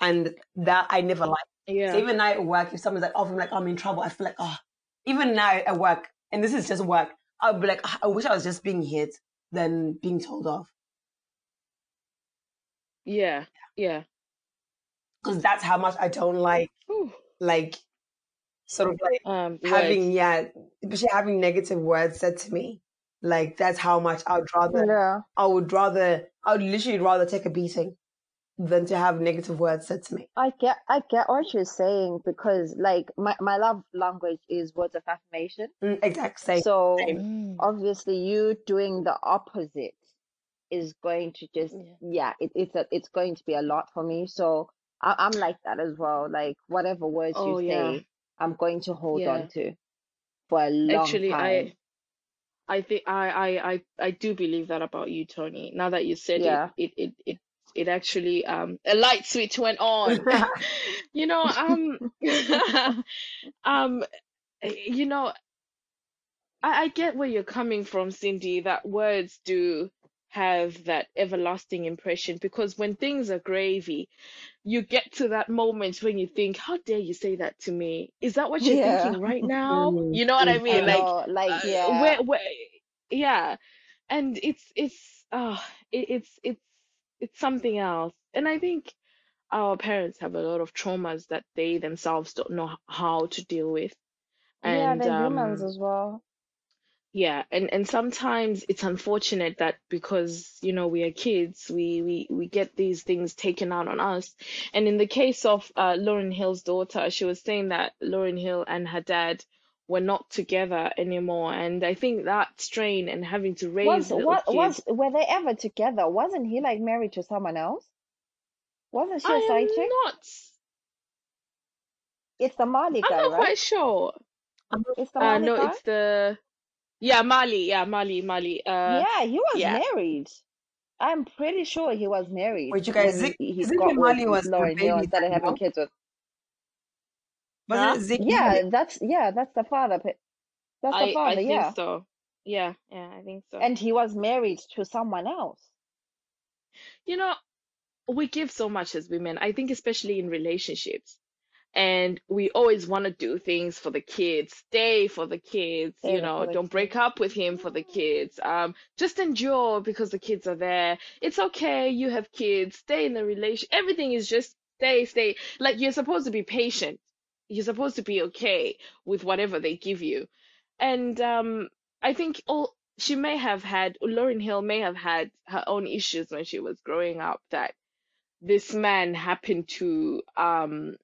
And that I never like. So Yeah. even now at work, if someone's like, oh, I'm like, I'm in trouble, I feel like, oh, even now at work, and this is just work, I'll be like, "Ah, I wish I was just being hit than being told off. Yeah. Yeah. Because that's how much I don't like, Whew. like, sort of like Um, having, words. yeah, especially having negative words said to me. Like, that's how much I would rather, Yeah. I would rather, I would literally rather take a beating than to have negative words said to me. I get I get what you're saying because like my, my love language is words of affirmation. Mm, exact same, So same. Mm. obviously you doing the opposite is going to just Yeah. yeah, it, it's a, it's going to be a lot for me. So I, I'm like that as well. Like whatever words Oh you yeah. I'm going to hold Yeah. on to for a long Actually, time. I I think I I I I do believe that about you, Tony. Now that you said Yeah. it, it it it it actually um a light switch went on. you know, um, um, you know, I, I get where you're coming from, Cindy, that words do have that everlasting impression because when things are gravy, you get to that moment when you think, How dare you say that to me? Is that what you're Yeah. thinking right now? Mm, You know what I mm, I mean? Like, like uh, yeah, where, where, yeah. And it's, it's, uh, it, it's, it's, it's something else. And I think our parents have a lot of traumas that they themselves don't know how to deal with. yeah, they're humans um, as well. Yeah, and and sometimes it's unfortunate that because, you know, we are kids, we we we get these things taken out on us. And in the case of uh, Lauryn Hill's daughter, she was saying that Lauryn Hill and her dad were not together anymore. And I think that strain and having to Was raise little what was kids, were they ever together? Wasn't he like married to someone else? Wasn't she a side am chick? not, It's the Marley I'm guy, not right? quite sure. It's the Uh, Marley no, guy. it's the yeah, Marley, yeah, Marley, Marley. Uh, Yeah, he was yeah. married. I'm pretty sure he was married Wait, you guys, when Zig, he, he Ziggy Marley was the Lauryn Hill and baby started dad, having no? kids with. Wasn't Huh? it Ziggy? Yeah, that's yeah, that's the father. pa- That's the I I father, think so. Yeah, yeah, I think so. And he was married to someone else. You know, we give so much as women, I think, especially in relationships. And we always want to do things for the kids, stay for the kids, you know, don't break up with him for the kids. Um, just endure because the kids are there. It's okay, you have kids, stay in the relation. Everything is just stay, stay. Like you're supposed to be patient. You're supposed to be okay with whatever they give you. And um, I think all she may have had, Lauryn Hill may have had her own issues when she was growing up that this man happened to um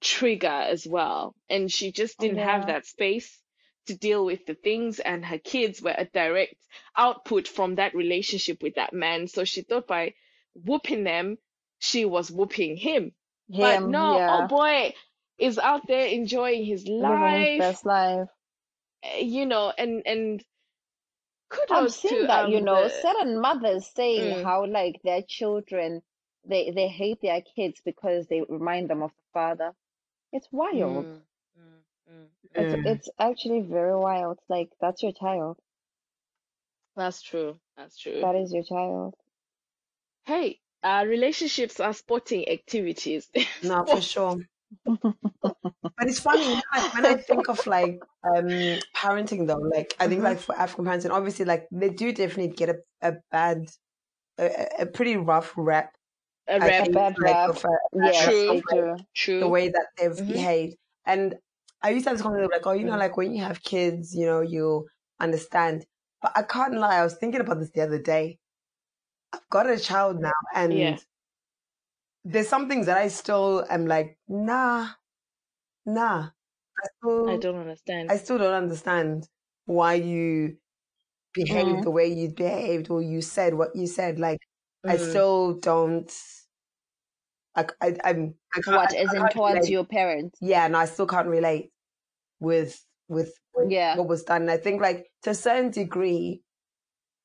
trigger as well. And she just didn't have Yeah. that space to deal with the things, and her kids were a direct output from that relationship with that man. So she thought by whooping them, she was whooping him. But Him, no, oh boy is out there enjoying his living his life, best life. eh, you know, and and could I've seen to that, you um know, the certain mothers saying mm, how like their children they they hate their kids because they remind them of the father. It's wild. mm, mm, mm. It's Mm. it's actually very wild. Like that's your child. That's true. That's true. That is your child. Hey, uh, relationships are sporting activities. No, for sure. But it's funny you know, like, when I think of like um parenting though, like I think hmm like for African parents and obviously like they do definitely get a, a bad, a, a- a pretty rough rep. A I rep. A bad like rap. of, uh, Yes, True. like do. the way that they've hmm behaved. And I used to have this conversation like, oh, you know, Mm. like when you have kids, you know, you understand. But I can't lie, I was thinking about this the other day. I've got a child now, Yeah. and there's some things that I still am like, nah, nah. I I don't understand. I still don't understand why you behaved Mm. the way you behaved or you said what you said. Like, I Mm. still don't. I, I, I'm, I can't, What, I, as I in towards relate. your parents? Yeah, no, I still can't relate with with with Yeah. what was done. And I think like to a certain degree,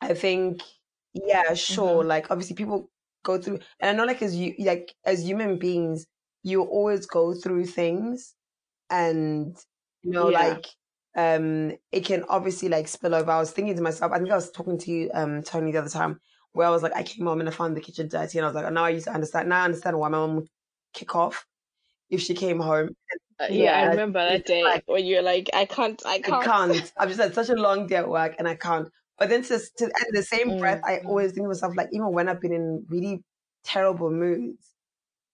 I think yeah, sure. hmm Like obviously people go through, and I know like as you like as human beings, you always go through things, and you know Yeah. like um it can obviously like spill over. I was thinking to myself, I think I was talking to you um Tony the other time, where I was like, I came home and I found the kitchen dirty, and I was like, oh, now I used to understand. Now I understand why my mom would kick off if she came home. Uh, yeah, I Yeah. And remember that it's like day when you're like, I can't, I I can't. can't. I've just had such a long day at work and I can't. But then to, to at the same breath, Mm, I mm, always think to myself, like, even when I've been in really terrible moods,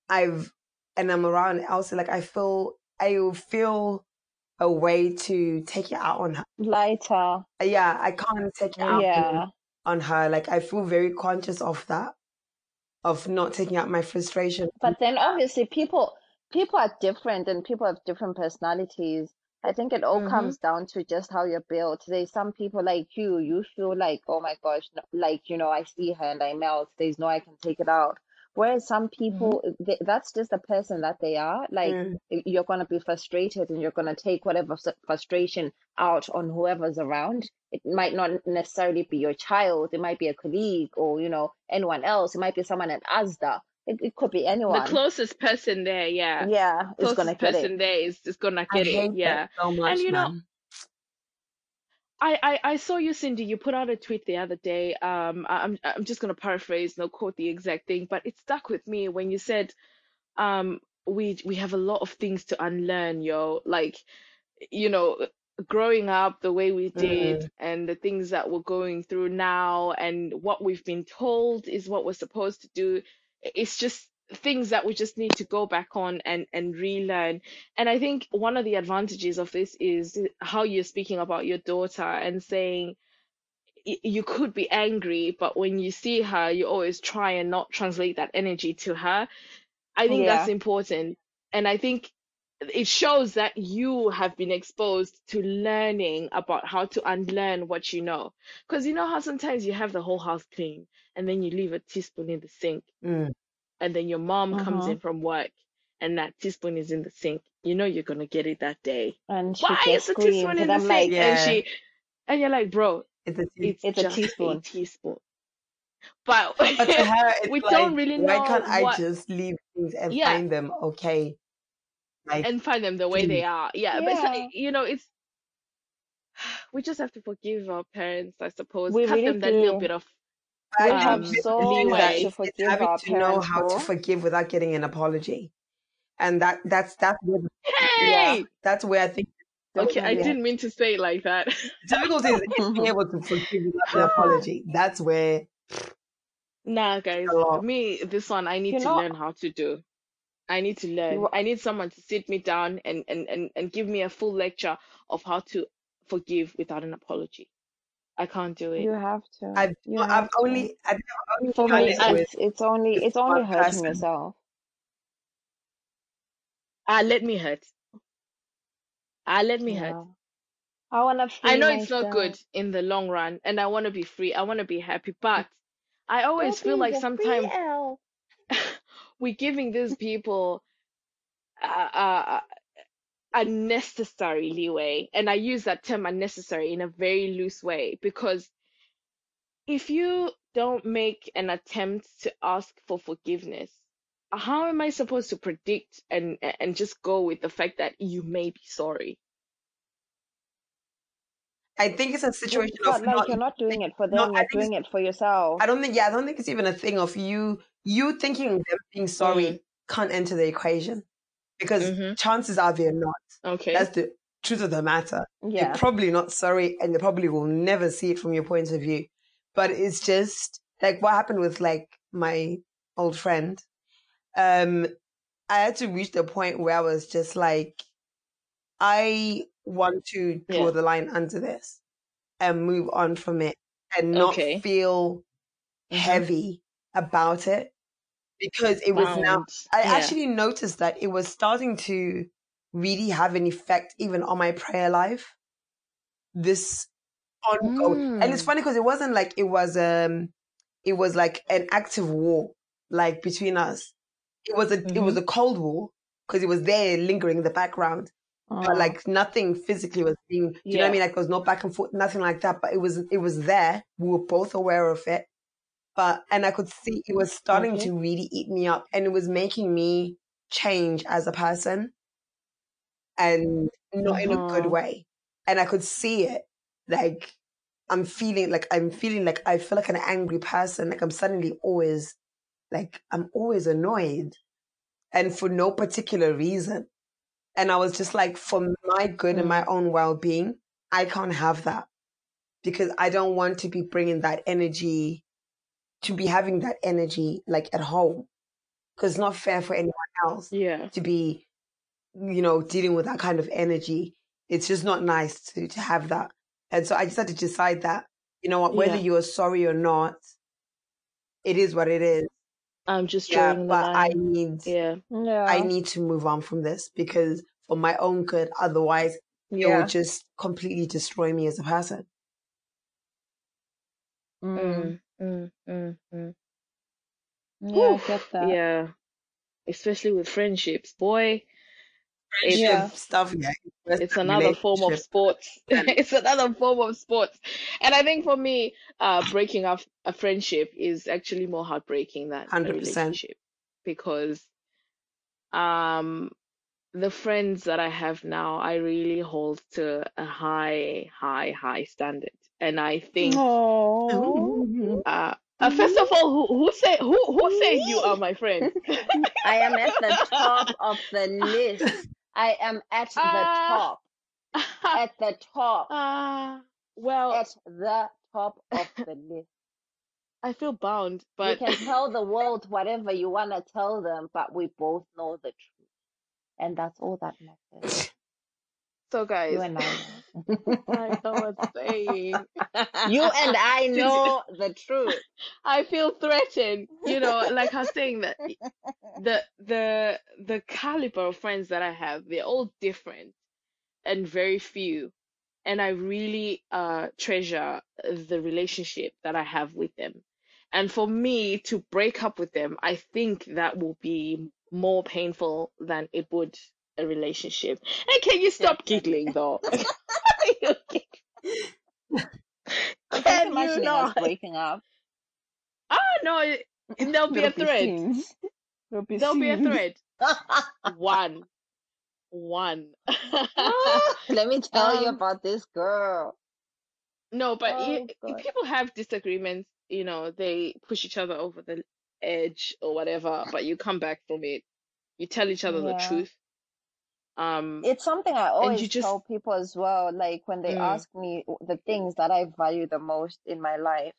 I've, and I'm around Elsie, like, I feel, I feel a way to take it out on her. Lighter. Yeah, I can't take it out on, Yeah. On her. Like, I feel very conscious of that, of not taking out my frustration. But then obviously people people are different and people have different personalities. I think it all hmm comes down to just how you're built. There's some people like you, you feel like, oh my gosh, like, you know, I see her and I melt. There's no I can take it out. Whereas some people, th that's just the person that they are. Like Mm. you're gonna be frustrated and you're gonna take whatever s- frustration out on whoever's around. It might not necessarily be your child. It might be a colleague or you know anyone else. It might be someone at ASDA. It, it could be anyone. The closest person there, yeah. Yeah, is gonna Closest get person it. there is, is gonna I get it. Yeah. so much, And you know, man. I, I, I saw you, Cindy. You put out a tweet the other day. Um, I- I'm I'm just gonna paraphrase, no quote the exact thing, but it stuck with me when you said, um, we we have a lot of things to unlearn, yo. Like, you know, growing up the way we did, Mm. and the things that we're going through now, and what we've been told is what we're supposed to do. It's just things that we just need to go back on and and relearn. And I think one of the advantages of this is how you're speaking about your daughter and saying you could be angry, but when you see her, you always try and not translate that energy to her. I think that's important. And I think it shows that you have been exposed to learning about how to unlearn what you know. Because you know how sometimes you have the whole house clean and then you leave a teaspoon in the sink Mm. And then your mom comes Mhm. in from work and that teaspoon is in the sink. You know you're gonna get it that day. And she Why is the teaspoon in the I'm sink? like, And she and you're like, bro, It's a it's It's a just teaspoon. teaspoon. But But to her, it's we like, don't really why can't I just leave things and Yeah. find them okay? Like, and find them the way they are. Yeah, but it's like, you know, it's we just have to forgive our parents, I suppose. We Cut really them that little bit of We I have um, think so the thing is that much leeway. to forgive having our to know how to forgive without getting an apology, and that that's that's where the, Yeah. Hey! that's where I think Okay, I didn't mean to say it like that. difficulty is, being able to forgive without an apology. That's where Nah, guys, me, this one I need You to know, learn how to do. I need to learn. I need someone to sit me down and, and, and, and give me a full lecture of how to forgive without an apology. I can't do it. you have to. I've You I've have to. only I've only For done me, it I, with it's it's only it's only hurting person. yourself. ah, let me hurt. Ah, let me hurt. I wanna I free know it's not good in the long run, and I want to be free. I want to be happy, but I Go always feel like sometimes we're giving these people uh, uh, unnecessary leeway. And I use that term unnecessary in a very loose way because if you don't make an attempt to ask for forgiveness, how am I supposed to predict and and just go with the fact that you may be sorry? I think it's a But, situation but of like not you're not doing it for them, I you're doing it for yourself. I don't think yeah. I don't think it's even a thing of you you thinking them being Mm, sorry can't enter the equation because mm-hmm. chances are they're not. Okay. That's the truth of the matter. Yeah. You're probably not sorry and they probably will never see it from your point of view. But it's just like what happened with like my old friend. Um, I had to reach the point where I was just like, I want to draw Yeah. the line under this and move on from it and not Okay. feel Mm-hmm. heavy about it because it was now I Yeah. actually noticed that it was starting to really have an effect even on my prayer life. This ongoing, and it's Mm. funny because it wasn't like it was um, it was like an active war like between us. It was a it was Mm-hmm. a cold war because it was there lingering in the background, but Oh, like nothing physically was being. Do you know what I mean? Like there was no back and forth, nothing like that. But it was it was there. We were both aware of it but and I could see it was starting Okay. to really eat me up and it was making me change as a person and not in a good Uh-huh. way. And I could see it. Like I'm feeling like I'm feeling like I feel like an angry person. Like I'm suddenly always like I'm always annoyed and for no particular reason. And I was just like, for my good and my Mm. own well being, I can't have that because I don't want to be bringing that energy to be having that energy like at home because it's not fair for anyone else Yeah. to be you know dealing with that kind of energy it's just not nice to to have that and so i just had to decide that you know what whether Yeah. you're sorry or not it is what it is I'm just yeah drawing the but i need Yeah. yeah i need to move on from this because for my own good otherwise it will just completely destroy me as a person Mm. Mm, mm, mm. Yeah, I Whew, get that. yeah, especially with friendships, boy, it's Friendship Yeah. stuff, yeah. it's another form of relationship. sports. It's another form of sports. And I think for me, uh, breaking up a friendship is actually more heartbreaking than a 100%. relationship because um the friends that I have now, I really hold to a high, high, high standard. And I think Oh, uh, uh first of all, who who say who who said you are my friend? I am at the top of the list. I am at the Ah. top. At the top. Ah, well, At the top of the list. I feel bound, but You can tell the world whatever you want to tell them, but we both know the truth. And that's all that matters. So guys, You and I know. I know saying. You and I know the truth. I feel threatened. You know, like I was saying that the the the caliber of friends that I have, they're all different and very few. And I really uh treasure the relationship that I have with them. And for me to break up with them, I think that will be more painful than it would a relationship. And can you stop giggling though? Can you not? breaking up. Ah, no, it- there'll be a thread. There'll be There'll be a scenes. thread. One. One. Let me tell you Um, about this girl. No, but Oh, you, people have disagreements, you know, they push each other over the edge or whatever, but you come back from it. You tell each other the truth. Um, It's something I always just- tell people as well. Like when they Mm. ask me the things that I value the most in my life,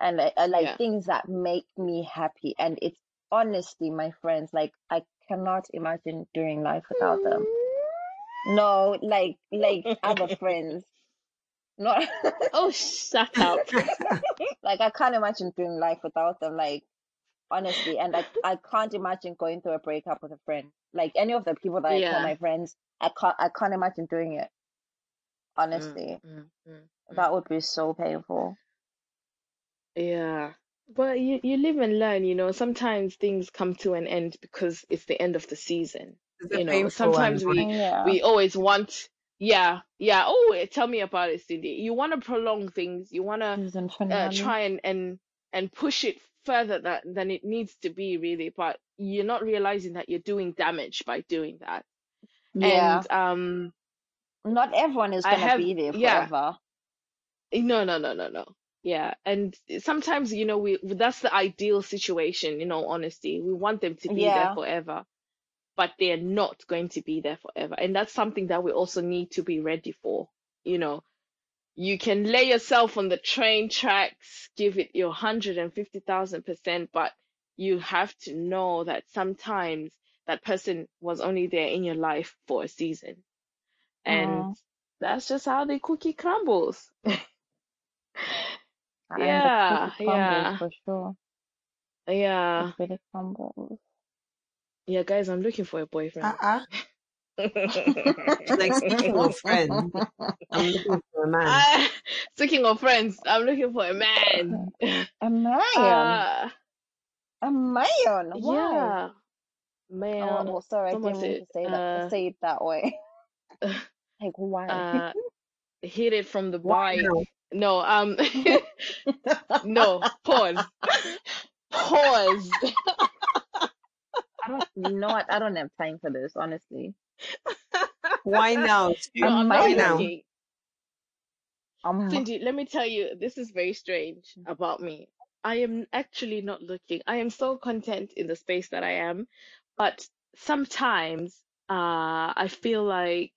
and I, I like Yeah. things that make me happy, and it's honestly, my friends. Like I cannot imagine doing life without them. No, like like other friends. Not oh, shut up. like I can't imagine doing life without them. Like honestly, and I I can't imagine going through a breakup with a friend. Like any of the people that I call my friends, I can't I can't imagine doing it. Mm, Honestly, mm, mm, mm. that would be so painful. Yeah. But you, you live and learn, you know, sometimes things come to an end because it's the end of the season. It's You know, painful one. sometimes we Yeah. we always want yeah yeah oh eh, tell me about it cindy you want to prolong things you want to uh, try and and and push it further that, than it needs to be really but you're not realizing that you're doing damage by doing that Yeah. and um Not everyone is gonna be there yeah. forever. no no no no no yeah and sometimes you know we that's the ideal situation you know honesty we want them to be there forever but they're not going to be there forever and that's something that we also need to be ready for you know you can lay yourself on the train tracks give it your 150,000% but you have to know that sometimes that person was only there in your life for a season and that's just how the cookie crumbles And the Yeah, cookie crumbles yeah. for sure. yeah It really crumbles. yeah guys i'm looking for a boyfriend Uh-uh. Like speaking of friends, I'm looking for a man. Ah, speaking of friends i'm looking for a man A man. uh, a man. Why? yeah Oh, man well, sorry, I didn't mean to say that. uh, say it that way. like why? uh hit it from the Why bike now? no um no pause pause I don't. You know what? I don't have time for this, honestly. Why now? no i'm Why not now? Um, Cindy, let me tell you, this is very strange about me. I am actually not looking. I am so content in the space that I am, but sometimes uh, I feel like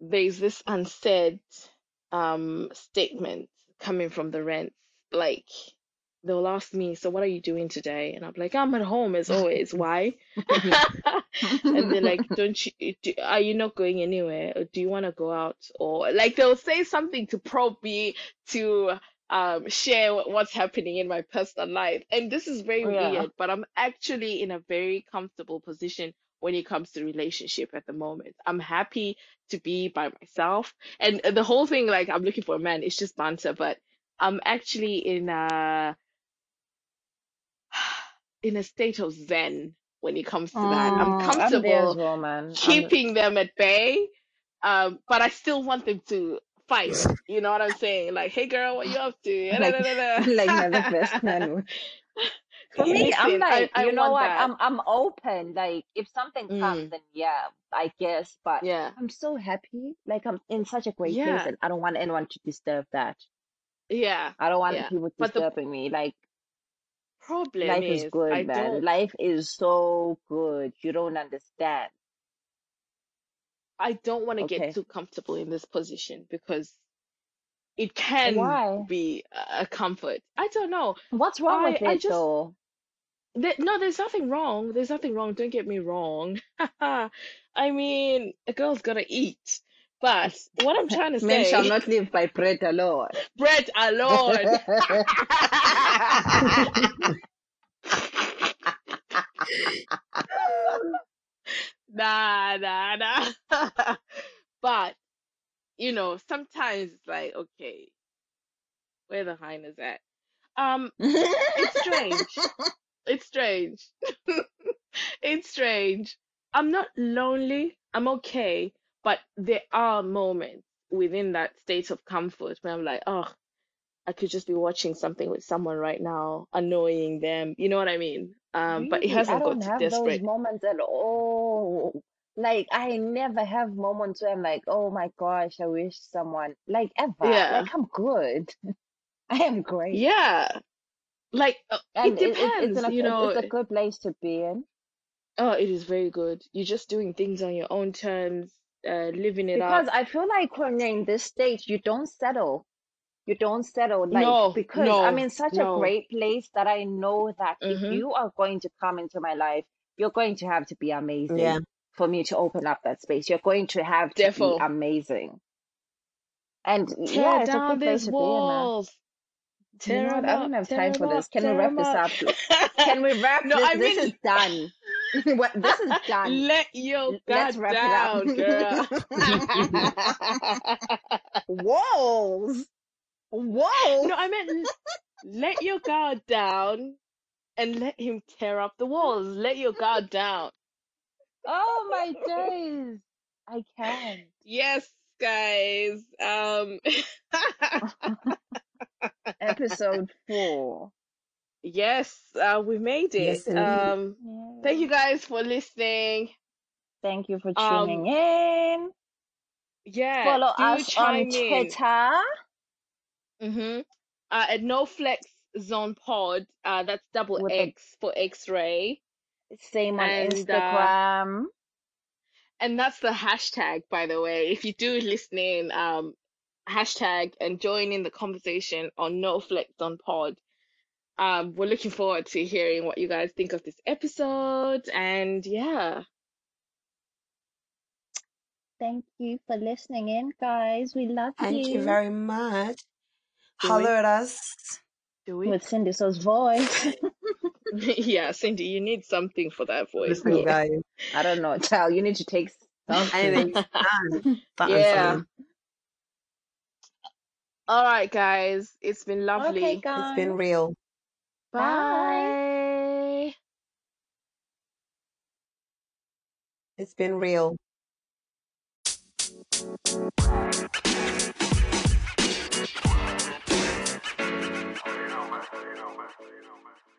there's this unsaid um, statement coming from the rents. Like they'll ask me, "So what are you doing today?" And I'm like, "I'm at home as always. Why?" and they're like, "Don't you? Do, are you not going anywhere? Or do you want to go out?" Or like they'll say something to probe me to um share what's happening in my personal life, and this is very Yeah. weird. But I'm actually in a very comfortable position when it comes to relationship at the moment. I'm happy to be by myself, and the whole thing like I'm looking for a man. It's just banter, but I'm actually in a in a state of zen when it comes to that. I'm Mm, I'm there as comfortable well, man. I'm keeping them at bay, um, but I still want them to fight. You know what I'm saying? Like, hey girl, what you up to? like like the best man. For me, I'm Listen, I, like, I you know want what? that. I'm I'm open. Like if something comes, Mm, then yeah, I guess. But yeah, I'm so happy. Like I'm in such a great place, yeah, and I don't want anyone to disturb that. yeah, I don't want yeah. people But the disturbing me. Like problem life is is, good, I man. don't, Life is so good. You don't understand. I don't want to get too comfortable in this position because it can Why? be a a comfort. I don't know. What's wrong I with I it just though? There, no, there's nothing wrong. There's nothing wrong. Don't get me wrong. I mean, a girl's gotta eat. But what I'm trying to say, Men shall not live by bread alone. bread alone. Nah, nah, nah. But, you know, sometimes it's like, okay, where the highness at? Um, it's strange. It's strange. It's strange. I'm not lonely. I'm okay. But there are moments within that state of comfort where I'm like, oh, I could just be watching something with someone right now, annoying them. You know what I mean? Um, but it Really, I hasn't got don't to have those desperate. moments at all. Like, I never have moments where I'm like, oh my gosh, I wish someone, like, ever. Yeah. Like, I'm good. I am great. Yeah. Like, uh, it And it, it, it's depends, in you it's, know. it's a good place to be in Oh, it is very good. You're just doing things on your own terms, uh, living it because up. I feel like when you're in this stage, you don't settle. You don't settle. Like, No, because I'm in such a great place that I know that if Mm-hmm. you are going to come into my life, you're going to have to be Yeah. amazing for me to open up that space. You're going to have to be amazing. And Tear yeah, it's a down good place these to be in, man. walls. You know what? I don't have time them for this. Can we wrap them this up. up? Can we wrap No, this? I This mean, is done. What- this is done. let your Let's guard down, girl. Walls. Whoa. No, I meant let your guard down and let him tear up the walls. Let your guard down. Oh my days. I can. Yes, guys. Um, Episode four. Yes, uh, we made it. indeed. Um, thank you guys for listening. Thank you for Um, tuning in. yeah, Follow us on chime in. Twitter. Mm-hmm. Uh, at No Flex Zone Pod. Uh, that's double With a X for X-ray, same on and uh, Instagram. and that's the hashtag, by the way. If you do listen in, um, hashtag and join in the conversation on No Flex on Pod. Um, we're looking forward to hearing what you guys think of this episode, and yeah, Thank you for listening in, guys. We love Thank you Thank you. very much. do Holler we? at us. Do we? With Cindy So's voice. Yeah, Cindy, you need something for that voice, Listen, girl. guys. I don't know, child. You need to take something. Anything done. Button Yeah. All right, guys. It's been Okay, lovely. It's been real. Bye. Bye. It's been real. You